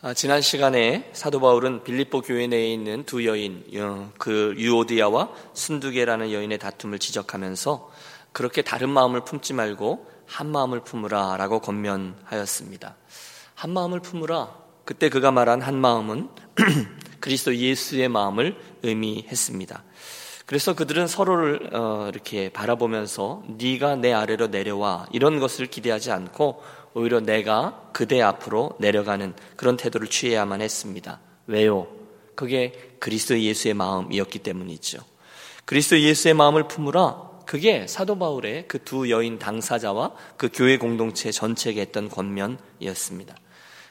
아, 지난 시간에 사도 바울은 빌립보 교회 내에 있는 두 여인, 어, 그 유오디아와 순두계라는 여인의 다툼을 지적하면서 그렇게 다른 마음을 품지 말고 한 마음을 품으라 라고 권면하였습니다. 한 마음을 품으라. 그때 그가 말한 한 마음은 그리스도 예수의 마음을 의미했습니다. 그래서 그들은 서로를 어, 이렇게 바라보면서 네가 내 아래로 내려와 이런 것을 기대하지 않고 오히려 내가 그대 앞으로 내려가는 그런 태도를 취해야만 했습니다. 왜요? 그게 그리스도 예수의 마음이었기 때문이죠. 그리스도 예수의 마음을 품으라. 그게 사도 바울의 그 두 여인 당사자와 그 교회 공동체 전체에게 했던 권면이었습니다.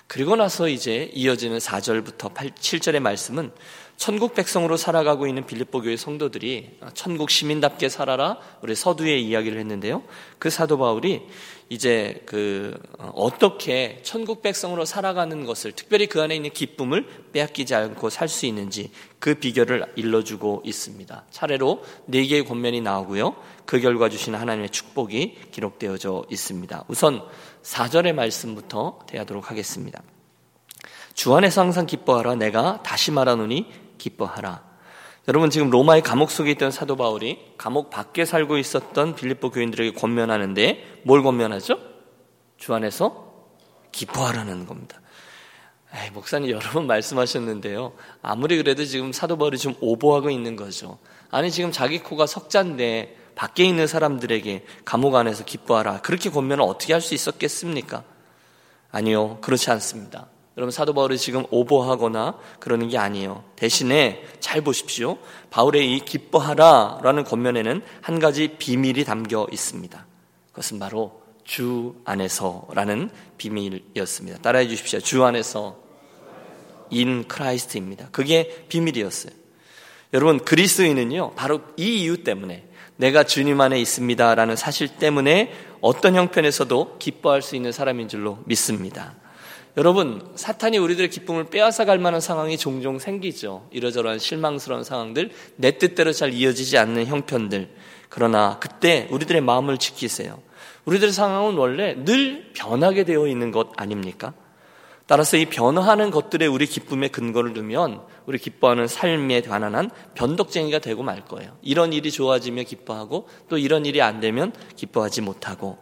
그리고 나서 이제 이어지는 4절부터 8, 7절의 말씀은 천국 백성으로 살아가고 있는 빌립보 교회 성도들이 천국 시민답게 살아라 우리 서두에 이야기를 했는데요. 그 사도 바울이 이제 그 어, 어떻게 천국 백성으로 살아가는 것을 특별히 그 안에 있는 기쁨을 빼앗기지 않고 살 수 있는지 그 비결을 일러주고 있습니다. 차례로 네 개의 권면이 나오고요. 그 결과 주시는 하나님의 축복이 기록되어져 있습니다. 우선 4절의 말씀부터 대하도록 하겠습니다. 주 안에서 항상 기뻐하라 내가 다시 말하노니 기뻐하라. 여러분 지금 로마의 감옥 속에 있던 사도 바울이 감옥 밖에 살고 있었던 빌립보 교인들에게 권면하는데 뭘 권면하죠? 주 안에서 기뻐하라는 겁니다. 에이, 목사님 여러 번 말씀하셨는데요. 아무리 그래도 지금 사도 바울이 좀 오버하고 있는 거죠. 아니 지금 자기 코가 석잔데 밖에 있는 사람들에게 감옥 안에서 기뻐하라. 그렇게 권면을 어떻게 할 수 있었겠습니까? 아니요. 그렇지 않습니다. 여러분 사도 바울이 지금 오버하거나 그러는 게 아니에요. 대신에 잘 보십시오. 바울의 이 기뻐하라라는 권면에는 한 가지 비밀이 담겨 있습니다. 그것은 바로 주 안에서라는 비밀이었습니다. 따라해 주십시오. 주 안에서 인 크라이스트입니다. 그게 비밀이었어요. 여러분 그리스도인은요 바로 이 이유 때문에 내가 주님 안에 있습니다라는 사실 때문에 어떤 형편에서도 기뻐할 수 있는 사람인 줄로 믿습니다. 여러분, 사탄이 우리들의 기쁨을 빼앗아 갈 만한 상황이 종종 생기죠. 이러저러한 실망스러운 상황들, 내 뜻대로 잘 이어지지 않는 형편들. 그러나 그때 우리들의 마음을 지키세요. 우리들의 상황은 원래 늘 변하게 되어 있는 것 아닙니까? 따라서 이 변화하는 것들에 우리 기쁨의 근거를 두면 우리 기뻐하는 삶에 관한 한 변덕쟁이가 되고 말 거예요. 이런 일이 좋아지며 기뻐하고 또 이런 일이 안 되면 기뻐하지 못하고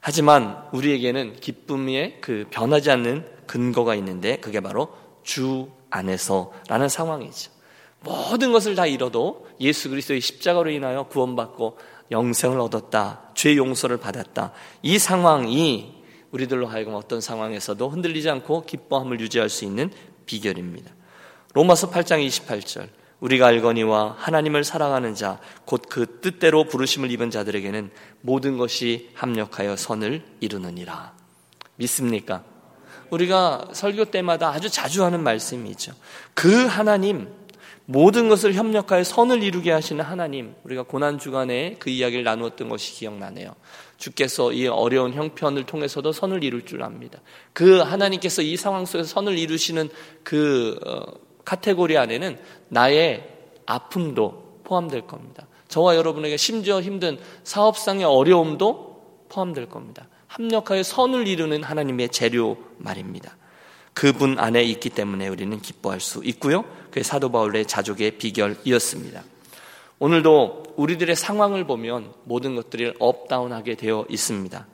하지만 우리에게는 기쁨의 그 변하지 않는 근거가 있는데 그게 바로 주 안에서라는 상황이죠. 모든 것을 다 잃어도 예수 그리스도의 십자가로 인하여 구원받고 영생을 얻었다. 죄 용서를 받았다. 이 상황이 우리들로 하여금 어떤 상황에서도 흔들리지 않고 기뻐함을 유지할 수 있는 비결입니다. 로마서 8장 28절. 우리가 알거니와 하나님을 사랑하는 자, 곧 그 뜻대로 부르심을 입은 자들에게는 모든 것이 합력하여 선을 이루느니라. 믿습니까? 우리가 설교 때마다 아주 자주 하는 말씀이 있죠. 그 하나님, 모든 것을 협력하여 선을 이루게 하시는 하나님, 우리가 고난 주간에 그 이야기를 나누었던 것이 기억나네요. 주께서 이 어려운 형편을 통해서도 선을 이룰 줄 압니다. 그 하나님께서 이 상황 속에서 선을 이루시는 그 어, 카테고리 안에는 나의 아픔도 포함될 겁니다. 저와 여러분에게 심지어 힘든 사업상의 어려움도 포함될 겁니다. 합력하여 선을 이루는 하나님의 재료 말입니다. 그분 안에 있기 때문에 우리는 기뻐할 수 있고요. 그게 사도 바울의 자족의 비결이었습니다. 오늘도 우리들의 상황을 보면 모든 것들이 업다운하게 되어 있습니다.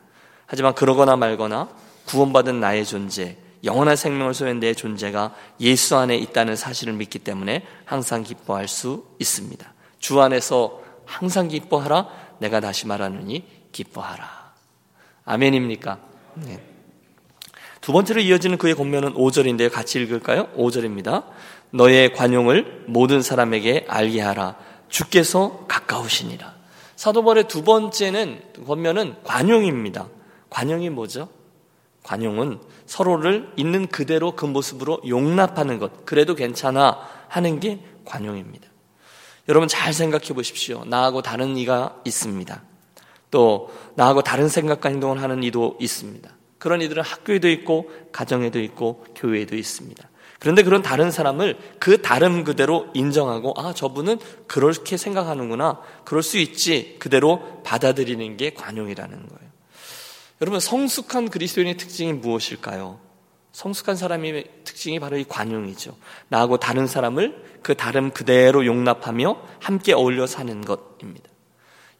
하지만 그러거나 말거나 구원받은 나의 존재, 영원한 생명을 소유한 내 존재가 예수 안에 있다는 사실을 믿기 때문에 항상 기뻐할 수 있습니다. 주 안에서 항상 기뻐하라. 내가 다시 말하느니 기뻐하라. 아멘입니까? 네. 두 번째로 이어지는 그의 권면은 5절인데요. 같이 읽을까요? 5절입니다. 너의 관용을 모든 사람에게 알게 하라. 주께서 가까우시니라. 사도벌의 두 번째는 권면은 관용입니다. 관용이 뭐죠? 관용은 서로를 있는 그대로 그 모습으로 용납하는 것, 그래도 괜찮아 하는 게 관용입니다. 여러분 잘 생각해 보십시오. 나하고 다른 이가 있습니다. 또 나하고 다른 생각과 행동을 하는 이도 있습니다. 그런 이들은 학교에도 있고 가정에도 있고 교회에도 있습니다. 그런데 그런 다른 사람을 그 다름 그대로 인정하고 아 저분은 그렇게 생각하는구나 그럴 수 있지 그대로 받아들이는 게 관용이라는 거예요. 여러분 성숙한 그리스도인의 특징이 무엇일까요? 성숙한 사람의 특징이 바로 이 관용이죠. 나하고 다른 사람을 그 다름 그대로 용납하며 함께 어울려 사는 것입니다.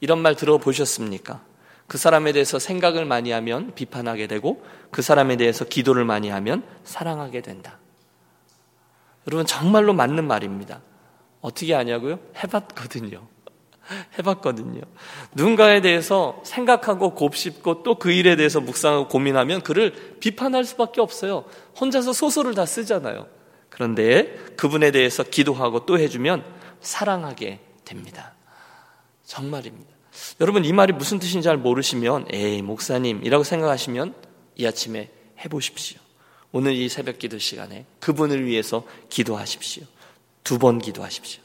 이런 말 들어보셨습니까? 그 사람에 대해서 생각을 많이 하면 비판하게 되고 그 사람에 대해서 기도를 많이 하면 사랑하게 된다. 여러분 정말로 맞는 말입니다. 어떻게 하냐고요? 해봤거든요. 해봤거든요. 누군가에 대해서 생각하고 곱씹고 또 그 일에 대해서 묵상하고 고민하면 그를 비판할 수밖에 없어요. 혼자서 소설을 다 쓰잖아요. 그런데 그분에 대해서 기도하고 또 해주면 사랑하게 됩니다. 정말입니다. 여러분 이 말이 무슨 뜻인지 잘 모르시면 에이 목사님이라고 생각하시면 이 아침에 해보십시오. 오늘 이 새벽 기도 시간에 그분을 위해서 기도하십시오. 두 번 기도하십시오.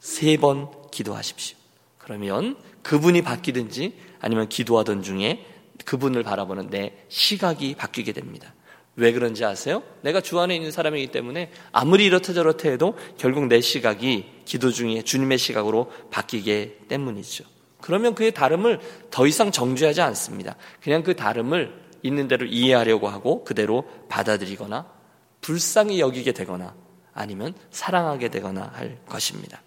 세 번 기도하십시오. 그러면 그분이 바뀌든지 아니면 기도하던 중에 그분을 바라보는 내 시각이 바뀌게 됩니다. 왜 그런지 아세요? 내가 주 안에 있는 사람이기 때문에 아무리 이렇다 저렇다 해도 결국 내 시각이 기도 중에 주님의 시각으로 바뀌게 때문이죠. 그러면 그의 다름을 더 이상 정죄하지 않습니다. 그냥 그 다름을 있는 대로 이해하려고 하고 그대로 받아들이거나 불쌍히 여기게 되거나 아니면 사랑하게 되거나 할 것입니다.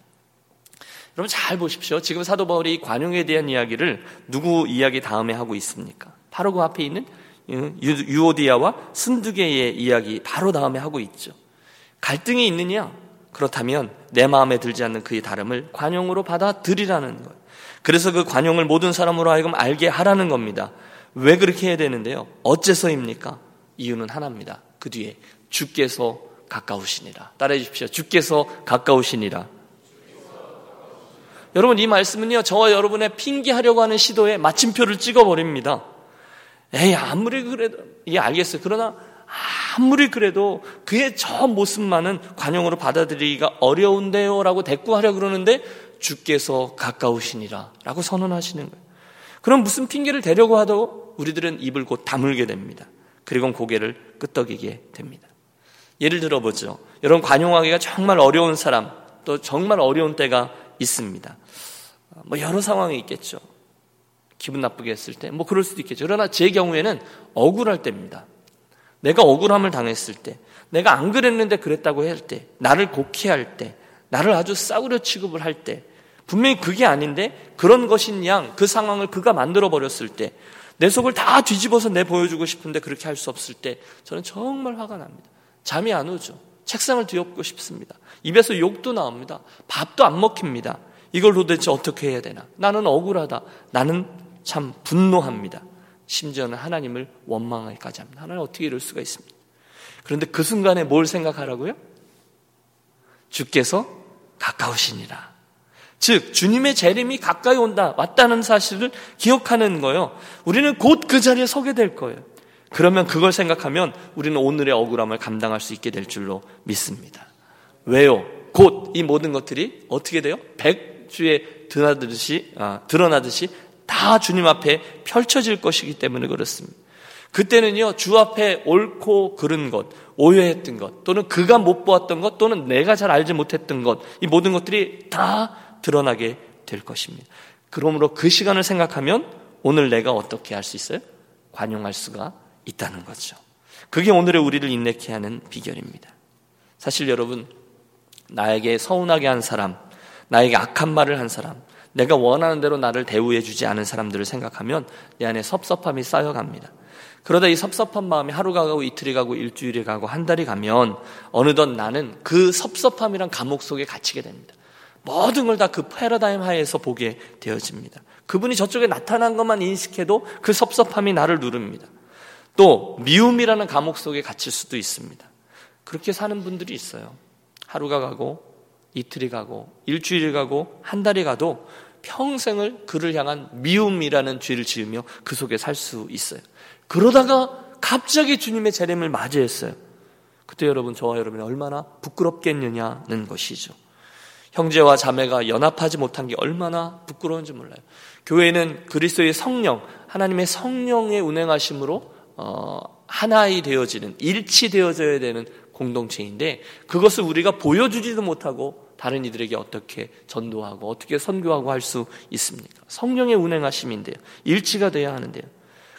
여러분 잘 보십시오. 지금 사도 바울이 관용에 대한 이야기를 누구 이야기 다음에 하고 있습니까? 바로 그 앞에 있는 유오디아와 순두개의 이야기 바로 다음에 하고 있죠. 갈등이 있느냐? 그렇다면 내 마음에 들지 않는 그의 다름을 관용으로 받아들이라는 것. 그래서 그 관용을 모든 사람으로 하여금 알게 하라는 겁니다. 왜 그렇게 해야 되는데요? 어째서입니까? 이유는 하나입니다. 그 뒤에 주께서 가까우시니라. 따라해 주십시오. 주께서 가까우시니라. 여러분 이 말씀은요 저와 여러분의 핑계하려고 하는 시도에 마침표를 찍어버립니다. 에이 아무리 그래도 예 알겠어요. 그러나 아무리 그래도 그의 저 모습만은 관용으로 받아들이기가 어려운데요라고 대꾸하려 그러는데 주께서 가까우시니라 라고 선언하시는 거예요. 그럼 무슨 핑계를 대려고 하도 우리들은 입을 곧 다물게 됩니다. 그리고 고개를 끄덕이게 됩니다. 예를 들어보죠. 여러분 관용하기가 정말 어려운 사람 또 정말 어려운 때가 있습니다. 뭐 여러 상황이 있겠죠. 기분 나쁘게 했을 때, 뭐 그럴 수도 있겠죠. 그러나 제 경우에는 억울할 때입니다. 내가 억울함을 당했을 때, 내가 안 그랬는데 그랬다고 할 때, 나를 곡해할 때, 나를 아주 싸구려 취급을 할 때, 분명히 그게 아닌데 그런 것인 양 그 상황을 그가 만들어 버렸을 때, 내 속을 다 뒤집어서 내 보여주고 싶은데 그렇게 할 수 없을 때, 저는 정말 화가 납니다. 잠이 안 오죠. 책상을 뒤엎고 싶습니다. 입에서 욕도 나옵니다. 밥도 안 먹힙니다. 이걸 도대체 어떻게 해야 되나? 나는 억울하다. 나는 참 분노합니다. 심지어는 하나님을 원망하기까지 합니다. 하나님 어떻게 이럴 수가 있습니까? 그런데 그 순간에 뭘 생각하라고요? 주께서 가까우시니라. 즉, 주님의 재림이 가까이 온다, 왔다는 사실을 기억하는 거예요. 우리는 곧 그 자리에 서게 될 거예요. 그러면 그걸 생각하면 우리는 오늘의 억울함을 감당할 수 있게 될 줄로 믿습니다. 왜요? 곧 이 모든 것들이 어떻게 돼요? 백주에 드러나듯이, 아, 드러나듯이 다 주님 앞에 펼쳐질 것이기 때문에 그렇습니다. 그때는요, 주 앞에 옳고 그른 것, 오해했던 것, 또는 그가 못 보았던 것, 또는 내가 잘 알지 못했던 것, 이 모든 것들이 다 드러나게 될 것입니다. 그러므로 그 시간을 생각하면 오늘 내가 어떻게 할 수 있어요? 관용할 수가 있다는 거죠. 그게 오늘의 우리를 인내케 하는 비결입니다. 사실 여러분, 나에게 서운하게 한 사람, 나에게 악한 말을 한 사람, 내가 원하는 대로 나를 대우해 주지 않은 사람들을 생각하면 내 안에 섭섭함이 쌓여갑니다. 그러다 이 섭섭한 마음이 하루가 가고 이틀이 가고 일주일이 가고 한 달이 가면 어느덧 나는 그 섭섭함이란 감옥 속에 갇히게 됩니다. 모든 걸 다 그 패러다임 하에서 보게 되어집니다. 그분이 저쪽에 나타난 것만 인식해도 그 섭섭함이 나를 누릅니다. 또 미움이라는 감옥 속에 갇힐 수도 있습니다. 그렇게 사는 분들이 있어요. 하루가 가고 이틀이 가고 일주일이 가고 한 달이 가도 평생을 그를 향한 미움이라는 죄를 지으며 그 속에 살 수 있어요. 그러다가 갑자기 주님의 재림을 맞이했어요. 그때 여러분 저와 여러분이 얼마나 부끄럽겠느냐는 것이죠. 형제와 자매가 연합하지 못한 게 얼마나 부끄러운지 몰라요. 교회는 그리스도의 성령, 하나님의 성령의 운행하심으로 어, 하나이 되어지는 일치되어져야 되는 공동체인데 그것을 우리가 보여주지도 못하고 다른 이들에게 어떻게 전도하고 어떻게 선교하고 할 수 있습니까? 성령의 운행하심인데요. 일치가 돼야 하는데요.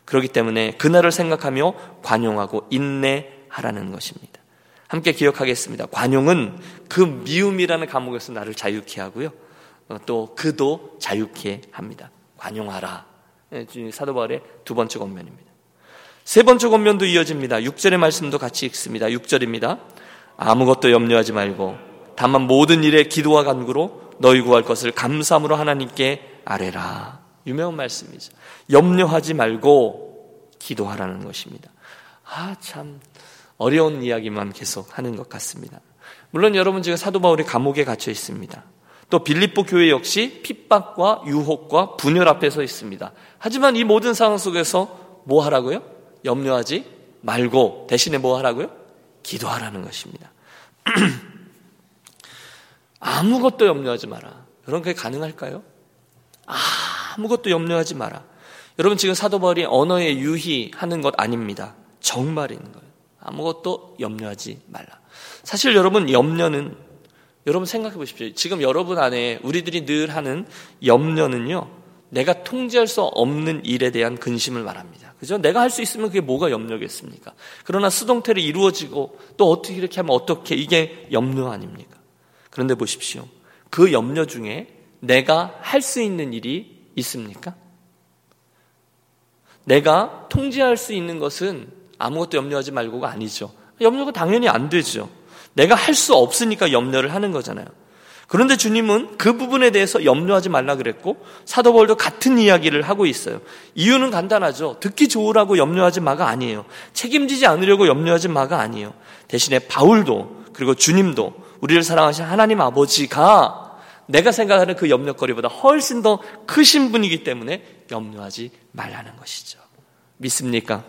그렇기 때문에 그날을 생각하며 관용하고 인내하는 하라는 것입니다. 함께 기억하겠습니다. 관용은 그 미움이라는 감옥에서 나를 자유케 하고요. 어, 또 그도 자유케 합니다. 관용하라. 예, 사도 바울의 두 번째 권면입니다. 세 번째 권면도 이어집니다. 6절의 말씀도 같이 읽습니다. 6절입니다. 아무것도 염려하지 말고 다만 모든 일에 기도와 간구로 너희 구할 것을 감사함으로 하나님께 아뢰라. 유명한 말씀이죠. 염려하지 말고 기도하라는 것입니다. 아, 참 어려운 이야기만 계속 하는 것 같습니다. 물론 여러분 지금 사도 바울이 감옥에 갇혀 있습니다. 또 빌립보 교회 역시 핍박과 유혹과 분열 앞에 서 있습니다. 하지만 이 모든 상황 속에서 뭐 하라고요? 염려하지 말고 대신에 뭐 하라고요? 기도하라는 것입니다. 아무것도 염려하지 마라. 여러분 그게 가능할까요? 아무것도 염려하지 마라. 여러분 지금 사도 바울이 언어에 유희하는 것 아닙니다. 정말인 거예요. 아무것도 염려하지 말라. 사실 여러분 염려는 여러분 생각해 보십시오. 지금 여러분 안에 우리들이 늘 하는 염려는요. 내가 통제할 수 없는 일에 대한 근심을 말합니다. 그죠? 내가 할 수 있으면 그게 뭐가 염려겠습니까? 그러나 수동태로 이루어지고 또 어떻게 이렇게 하면 어떻게 이게 염려 아닙니까? 그런데 보십시오. 그 염려 중에 내가 할 수 있는 일이 있습니까? 내가 통제할 수 있는 것은 아무것도 염려하지 말고가 아니죠. 염려가 당연히 안 되죠. 내가 할 수 없으니까 염려를 하는 거잖아요. 그런데 주님은 그 부분에 대해서 염려하지 말라 그랬고 사도 바울도 같은 이야기를 하고 있어요. 이유는 간단하죠. 듣기 좋으라고 염려하지 마가 아니에요. 책임지지 않으려고 염려하지 마가 아니에요. 대신에 바울도 그리고 주님도 우리를 사랑하신 하나님 아버지가 내가 생각하는 그 염려거리보다 훨씬 더 크신 분이기 때문에 염려하지 말라는 것이죠. 믿습니까?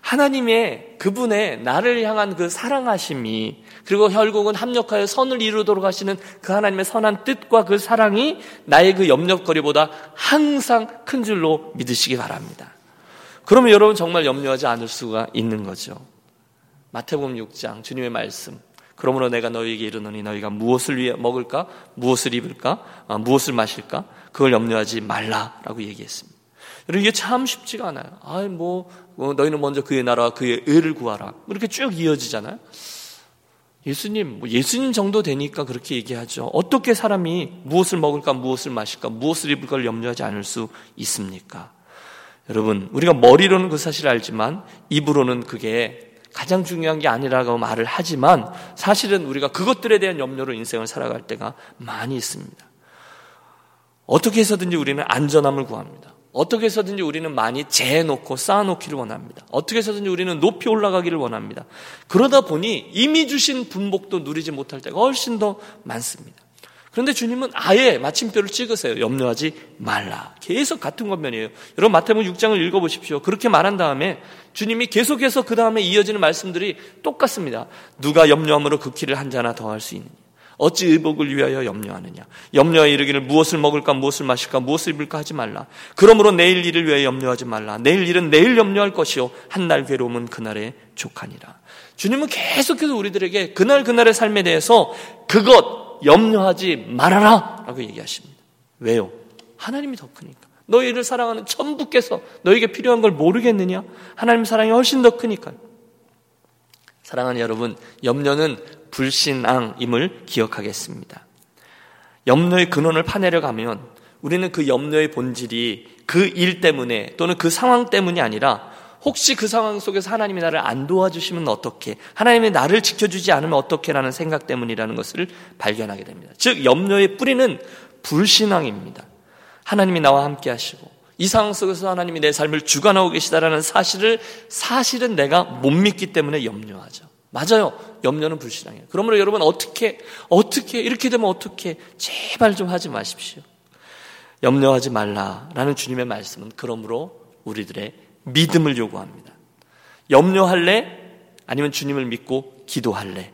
하나님의 그분의 나를 향한 그 사랑하심이 그리고 결국은 합력하여 선을 이루도록 하시는 그 하나님의 선한 뜻과 그 사랑이 나의 그 염려거리보다 항상 큰 줄로 믿으시기 바랍니다. 그러면 여러분 정말 염려하지 않을 수가 있는 거죠. 마태복음 6장 주님의 말씀. 그러므로 내가 너희에게 이르노니 너희가 무엇을 위해 먹을까? 무엇을 입을까? 아, 무엇을 마실까? 그걸 염려하지 말라라고 얘기했습니다. 여러분 이게 참 쉽지가 않아요. 아, 뭐, 뭐 너희는 먼저 그의 나라와 그의 의를 구하라. 이렇게 쭉 이어지잖아요. 예수님, 뭐 예수님 정도 되니까 그렇게 얘기하죠. 어떻게 사람이 무엇을 먹을까, 무엇을 마실까, 무엇을 입을 걸 염려하지 않을 수 있습니까? 여러분, 우리가 머리로는 그 사실을 알지만 입으로는 그게 가장 중요한 게 아니라고 말을 하지만 사실은 우리가 그것들에 대한 염려로 인생을 살아갈 때가 많이 있습니다. 어떻게 해서든지 우리는 안전함을 구합니다. 어떻게 해서든지 우리는 많이 재놓고 쌓아놓기를 원합니다. 어떻게 해서든지 우리는 높이 올라가기를 원합니다. 그러다 보니 이미 주신 분복도 누리지 못할 때가 훨씬 더 많습니다. 그런데 주님은 아예 마침표를 찍으세요. 염려하지 말라. 계속 같은 것면이에요. 여러분 마태복음 6장을 읽어보십시오. 그렇게 말한 다음에 주님이 계속해서 그 다음에 이어지는 말씀들이 똑같습니다. 누가 염려함으로 그 길을 한 자나 더할 수 있느냐. 어찌 의복을 위하여 염려하느냐? 염려하여 이르기를 무엇을 먹을까, 무엇을 마실까, 무엇을 입을까 하지 말라. 그러므로 내일 일을 위하여 염려하지 말라. 내일 일은 내일 염려할 것이요. 한날 괴로움은 그날에 족하니라. 주님은 계속해서 우리들에게 그날 그날의 삶에 대해서 그것 염려하지 말아라. 라고 얘기하십니다. 왜요? 하나님이 더 크니까. 너희를 사랑하는 천부께서 너에게 필요한 걸 모르겠느냐? 하나님 사랑이 훨씬 더 크니까요. 사랑하는 여러분, 염려는 불신앙임을 기억하겠습니다. 염려의 근원을 파내려 가면 우리는 그 염려의 본질이 그 일 때문에 또는 그 상황 때문이 아니라 혹시 그 상황 속에서 하나님이 나를 안 도와주시면 어떻게, 하나님이 나를 지켜주지 않으면 어떻게라는 생각 때문이라는 것을 발견하게 됩니다. 즉, 염려의 뿌리는 불신앙입니다. 하나님이 나와 함께 하시고, 이 상황 속에서 하나님이 내 삶을 주관하고 계시다라는 사실을 사실은 내가 못 믿기 때문에 염려하죠. 맞아요. 염려는 불신앙이에요. 그러므로 여러분 어떻게 어떻게 이렇게 되면 어떻게 제발 좀 하지 마십시오. 염려하지 말라라는 주님의 말씀은 그러므로 우리들의 믿음을 요구합니다. 염려할래? 아니면 주님을 믿고 기도할래?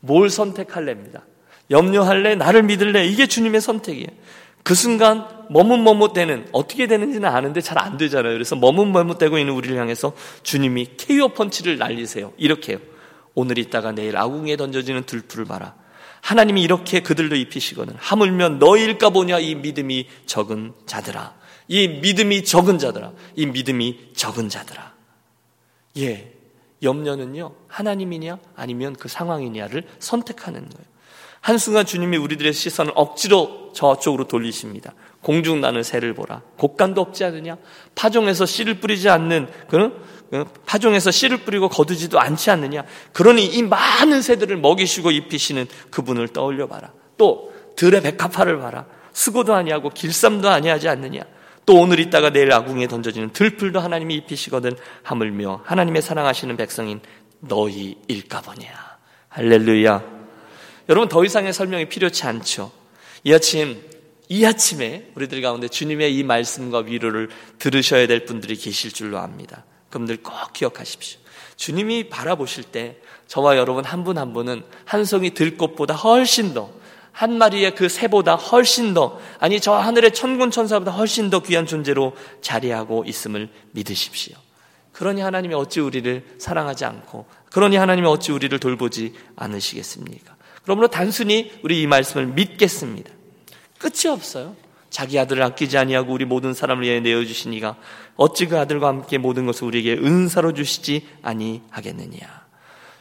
뭘 선택할래입니다. 염려할래? 나를 믿을래? 이게 주님의 선택이에요. 그 순간 머뭇머뭇대는 어떻게 되는지는 아는데 잘 안 되잖아요. 그래서 머뭇머뭇대고 있는 우리를 향해서 주님이 케이오 펀치를 날리세요. 이렇게요. 오늘 있다가 내일 아궁에 던져지는 들풀을 봐라. 하나님이 이렇게 그들도 입히시거든. 하물며 너일까 보냐 이 믿음이 적은 자들아. 이 믿음이 적은 자들아. 이 믿음이 적은 자들아. 예. 염려는요, 하나님이냐 아니면 그 상황이냐를 선택하는 거예요. 한순간 주님이 우리들의 시선을 억지로 저쪽으로 돌리십니다. 공중 나는 새를 보라. 곡간도 없지 않느냐? 파종에서 씨를 뿌리지 않는 그런 어? 파종에서 씨를 뿌리고 거두지도 않지 않느냐? 그러니 이 많은 새들을 먹이시고 입히시는 그분을 떠올려 봐라. 또 들의 백합화를 봐라. 수고도 아니하고 길쌈도 아니하지 않느냐? 또 오늘 있다가 내일 아궁에 던져지는 들풀도 하나님이 입히시거든 하물며 하나님의 사랑하시는 백성인 너희일까 보냐. 할렐루야. 여러분 더 이상의 설명이 필요치 않죠. 이 아침 이 아침에 우리들 가운데 주님의 이 말씀과 위로를 들으셔야 될 분들이 계실 줄로 압니다. 그분들 꼭 기억하십시오. 주님이 바라보실 때 저와 여러분 한 분한 한 분은 한 송이 들꽃보다 훨씬 더 한 마리의 그 새보다 훨씬 더, 아니 저 하늘의 천군 천사보다 훨씬 더 귀한 존재로 자리하고 있음을 믿으십시오. 그러니 하나님이 어찌 우리를 사랑하지 않고, 그러니 하나님이 어찌 우리를 돌보지 않으시겠습니까? 그러므로 단순히 우리 이 말씀을 믿겠습니다. 끝이 없어요. 자기 아들을 아끼지 아니하고 우리 모든 사람을 위해 내어 주시니가 어찌 그 아들과 함께 모든 것을 우리에게 은사로 주시지 아니하겠느냐.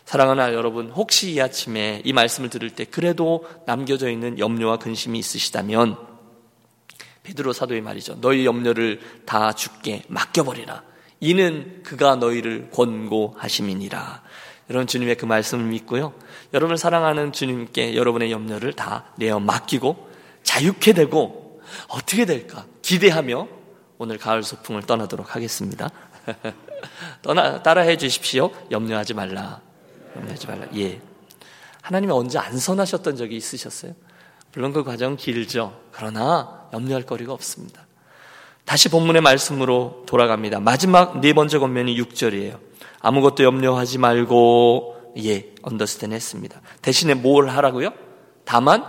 사랑하는 여러분, 혹시 이 아침에 이 말씀을 들을 때 그래도 남겨져 있는 염려와 근심이 있으시다면 베드로 사도의 말이죠. 너희 염려를 다 죽게 맡겨버리라. 이는 그가 너희를 권고하심이니라. 여러분 주님의 그 말씀을 믿고요. 여러분을 사랑하는 주님께 여러분의 염려를 다 내어 맡기고 자유케 되고 어떻게 될까 기대하며 오늘 가을 소풍을 떠나도록 하겠습니다. 떠나 따라해 주십시오. 염려하지 말라. 염려하지 말라. 예. 하나님이 언제 안 선하셨던 적이 있으셨어요? 물론 그 과정은 길죠. 그러나 염려할 거리가 없습니다. 다시 본문의 말씀으로 돌아갑니다. 마지막 네 번째 권면이 6절이에요. 아무것도 염려하지 말고 예, 언더스탠 했습니다. 대신에 뭘 하라고요? 다만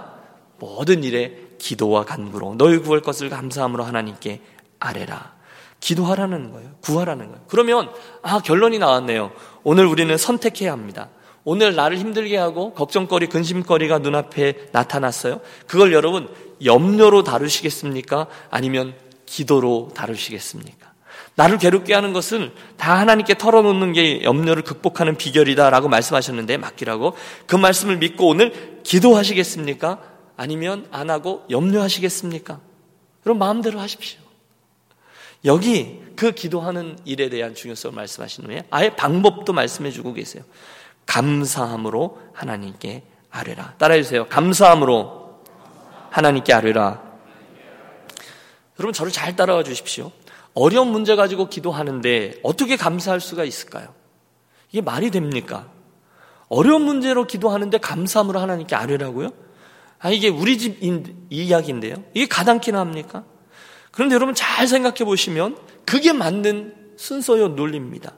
모든 일에 기도와 간구로 너희 구할 것을 감사함으로 하나님께 아뢰라. 기도하라는 거예요. 구하라는 거예요. 그러면 아 결론이 나왔네요. 오늘 우리는 선택해야 합니다. 오늘 나를 힘들게 하고 걱정거리, 근심거리가 눈앞에 나타났어요. 그걸 여러분 염려로 다루시겠습니까? 아니면 기도로 다루시겠습니까? 나를 괴롭게 하는 것은 다 하나님께 털어놓는 게 염려를 극복하는 비결이다라고 말씀하셨는데 맡기라고 그 말씀을 믿고 오늘 기도하시겠습니까? 아니면 안 하고 염려하시겠습니까? 그럼 마음대로 하십시오. 여기 그 기도하는 일에 대한 중요성을 말씀하신 후에 아예 방법도 말씀해 주고 계세요. 감사함으로 하나님께 아뢰라. 따라해 주세요. 감사함으로 하나님께 아뢰라. 여러분 저를 잘 따라와 주십시오. 어려운 문제 가지고 기도하는데 어떻게 감사할 수가 있을까요? 이게 말이 됩니까? 어려운 문제로 기도하는데 감사함으로 하나님께 아뢰라고요? 아, 이게 우리 집 이야기인데요. 이게 가당키나 합니까? 그런데 여러분 잘 생각해 보시면 그게 맞는 순서요 논리입니다.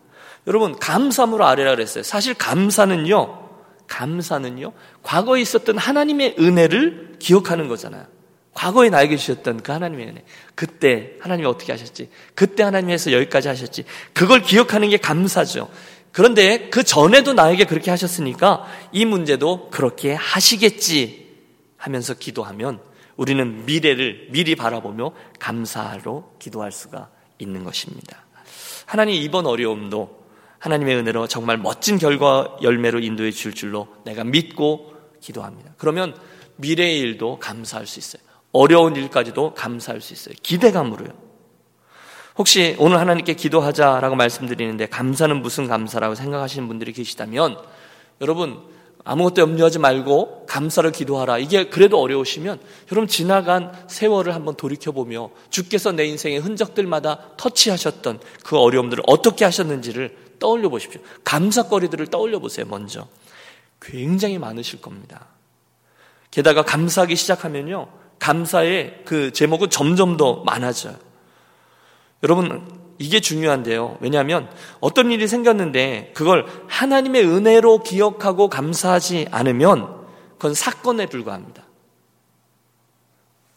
여러분 감사함으로 아래라 그랬어요. 사실 감사는요. 감사는요. 과거에 있었던 하나님의 은혜를 기억하는 거잖아요. 과거에 나에게 주셨던 그 하나님의 은혜. 그때 하나님이 어떻게 하셨지? 그때 하나님에서 여기까지 하셨지. 그걸 기억하는 게 감사죠. 그런데 그 전에도 나에게 그렇게 하셨으니까 이 문제도 그렇게 하시겠지 하면서 기도하면 우리는 미래를 미리 바라보며 감사로 기도할 수가 있는 것입니다. 하나님 이번 어려움도 하나님의 은혜로 정말 멋진 결과 열매로 인도해 줄 줄로 내가 믿고 기도합니다. 그러면 미래의 일도 감사할 수 있어요. 어려운 일까지도 감사할 수 있어요. 기대감으로요. 혹시 오늘 하나님께 기도하자라고 말씀드리는데 감사는 무슨 감사라고 생각하시는 분들이 계시다면 여러분 아무것도 염려하지 말고 감사를 기도하라. 이게 그래도 어려우시면 여러분 지나간 세월을 한번 돌이켜보며 주께서 내 인생의 흔적들마다 터치하셨던 그 어려움들을 어떻게 하셨는지를 떠올려 보십시오. 감사거리들을 떠올려 보세요, 먼저. 굉장히 많으실 겁니다. 게다가 감사하기 시작하면요. 감사의 그 제목은 점점 더 많아져요. 여러분, 이게 중요한데요. 왜냐하면 어떤 일이 생겼는데 그걸 하나님의 은혜로 기억하고 감사하지 않으면 그건 사건에 불과합니다.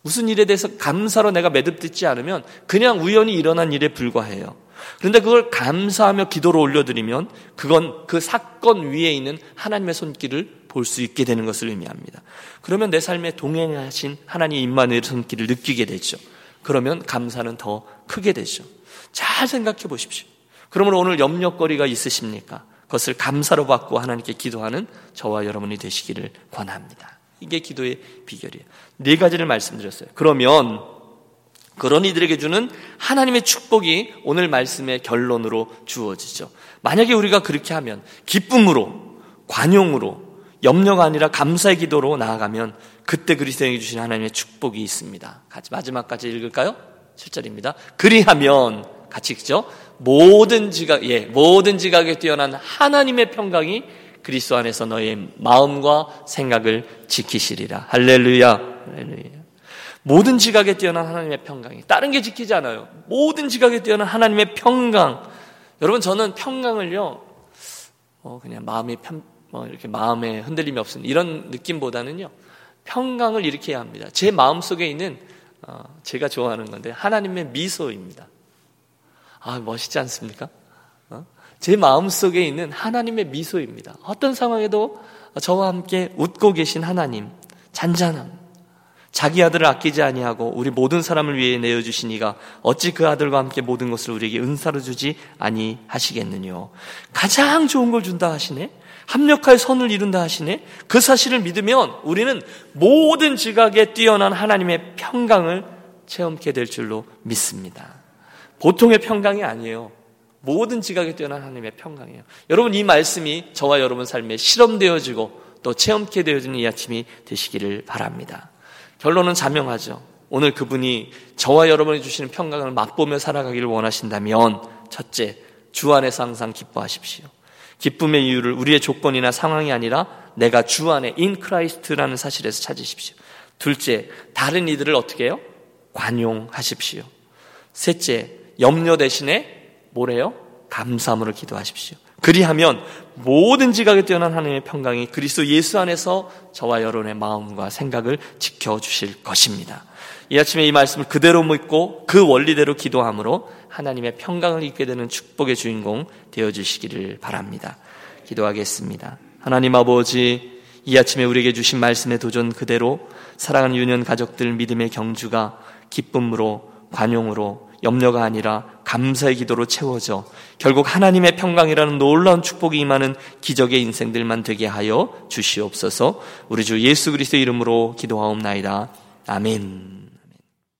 무슨 일에 대해서 감사로 내가 매듭짓지 않으면 그냥 우연히 일어난 일에 불과해요. 그런데 그걸 감사하며 기도로 올려드리면 그건 그 사건 위에 있는 하나님의 손길을 볼 수 있게 되는 것을 의미합니다. 그러면 내 삶에 동행하신 하나님 임마누의 손길을 느끼게 되죠. 그러면 감사는 더 크게 되죠. 잘 생각해 보십시오. 그러므로 오늘 염려거리가 있으십니까? 그것을 감사로 받고 하나님께 기도하는 저와 여러분이 되시기를 권합니다. 이게 기도의 비결이에요. 네 가지를 말씀드렸어요. 그러면 그런 이들에게 주는 하나님의 축복이 오늘 말씀의 결론으로 주어지죠. 만약에 우리가 그렇게 하면 기쁨으로, 관용으로, 염려가 아니라 감사의 기도로 나아가면 그때 그리스도에게 주신 하나님의 축복이 있습니다. 같이 마지막까지 읽을까요? 7절입니다. 그리하면 같이 읽죠. 모든 지각, 예, 모든 지각에 뛰어난 하나님의 평강이 그리스도 안에서 너의 마음과 생각을 지키시리라. 할렐루야. 할렐루야. 모든 지각에 뛰어난 하나님의 평강이 다른 게 지키지 않아요. 모든 지각에 뛰어난 하나님의 평강. 여러분 저는 평강을요. 어 그냥 마음이 편, 뭐 이렇게 마음에 흔들림이 없는 이런 느낌보다는요. 평강을 해야 합니다. 제 마음 속에 있는 어, 제가 좋아하는 건데 하나님의 미소입니다. 아 멋있지 않습니까? 어? 제 마음 속에 있는 하나님의 미소입니다. 어떤 상황에도 저와 함께 웃고 계신 하나님, 잔잔함. 자기 아들을 아끼지 아니하고 우리 모든 사람을 위해 내어 주시니가 어찌 그 아들과 함께 모든 것을 우리에게 은사로 주지 아니하시겠느뇨. 가장 좋은 걸 준다 하시네. 합력할 선을 이룬다 하시네. 그 사실을 믿으면 우리는 모든 지각에 뛰어난 하나님의 평강을 체험케 될 줄로 믿습니다. 보통의 평강이 아니에요. 모든 지각에 뛰어난 하나님의 평강이에요. 여러분 이 말씀이 저와 여러분 삶에 실험되어지고 또 체험케 되어지는 이 아침이 되시기를 바랍니다. 결론은 자명하죠. 오늘 그분이 저와 여러분이 주시는 평강을 맛보며 살아가기를 원하신다면 첫째, 주 안에서 항상 기뻐하십시오. 기쁨의 이유를 우리의 조건이나 상황이 아니라 내가 주 안에 in Christ라는 사실에서 찾으십시오. 둘째, 다른 이들을 어떻게 해요? 관용하십시오. 셋째, 염려 대신에 뭐래요? 감사함으로 기도하십시오. 그리하면 모든 지각에 뛰어난 하나님의 평강이 그리스도 예수 안에서 저와 여러분의 마음과 생각을 지켜주실 것입니다. 이 아침에 이 말씀을 그대로 믿고 그 원리대로 기도함으로 하나님의 평강을 잊게 되는 축복의 주인공 되어주시기를 바랍니다. 기도하겠습니다. 하나님 아버지, 이 아침에 우리에게 주신 말씀의 도전 그대로 사랑하는 유년 가족들 믿음의 경주가 기쁨으로, 관용으로, 염려가 아니라 감사의 기도로 채워져 결국 하나님의 평강이라는 놀라운 축복이 임하는 기적의 인생들만 되게 하여 주시옵소서 우리 주 예수 그리스도 이름으로 기도하옵나이다. 아멘.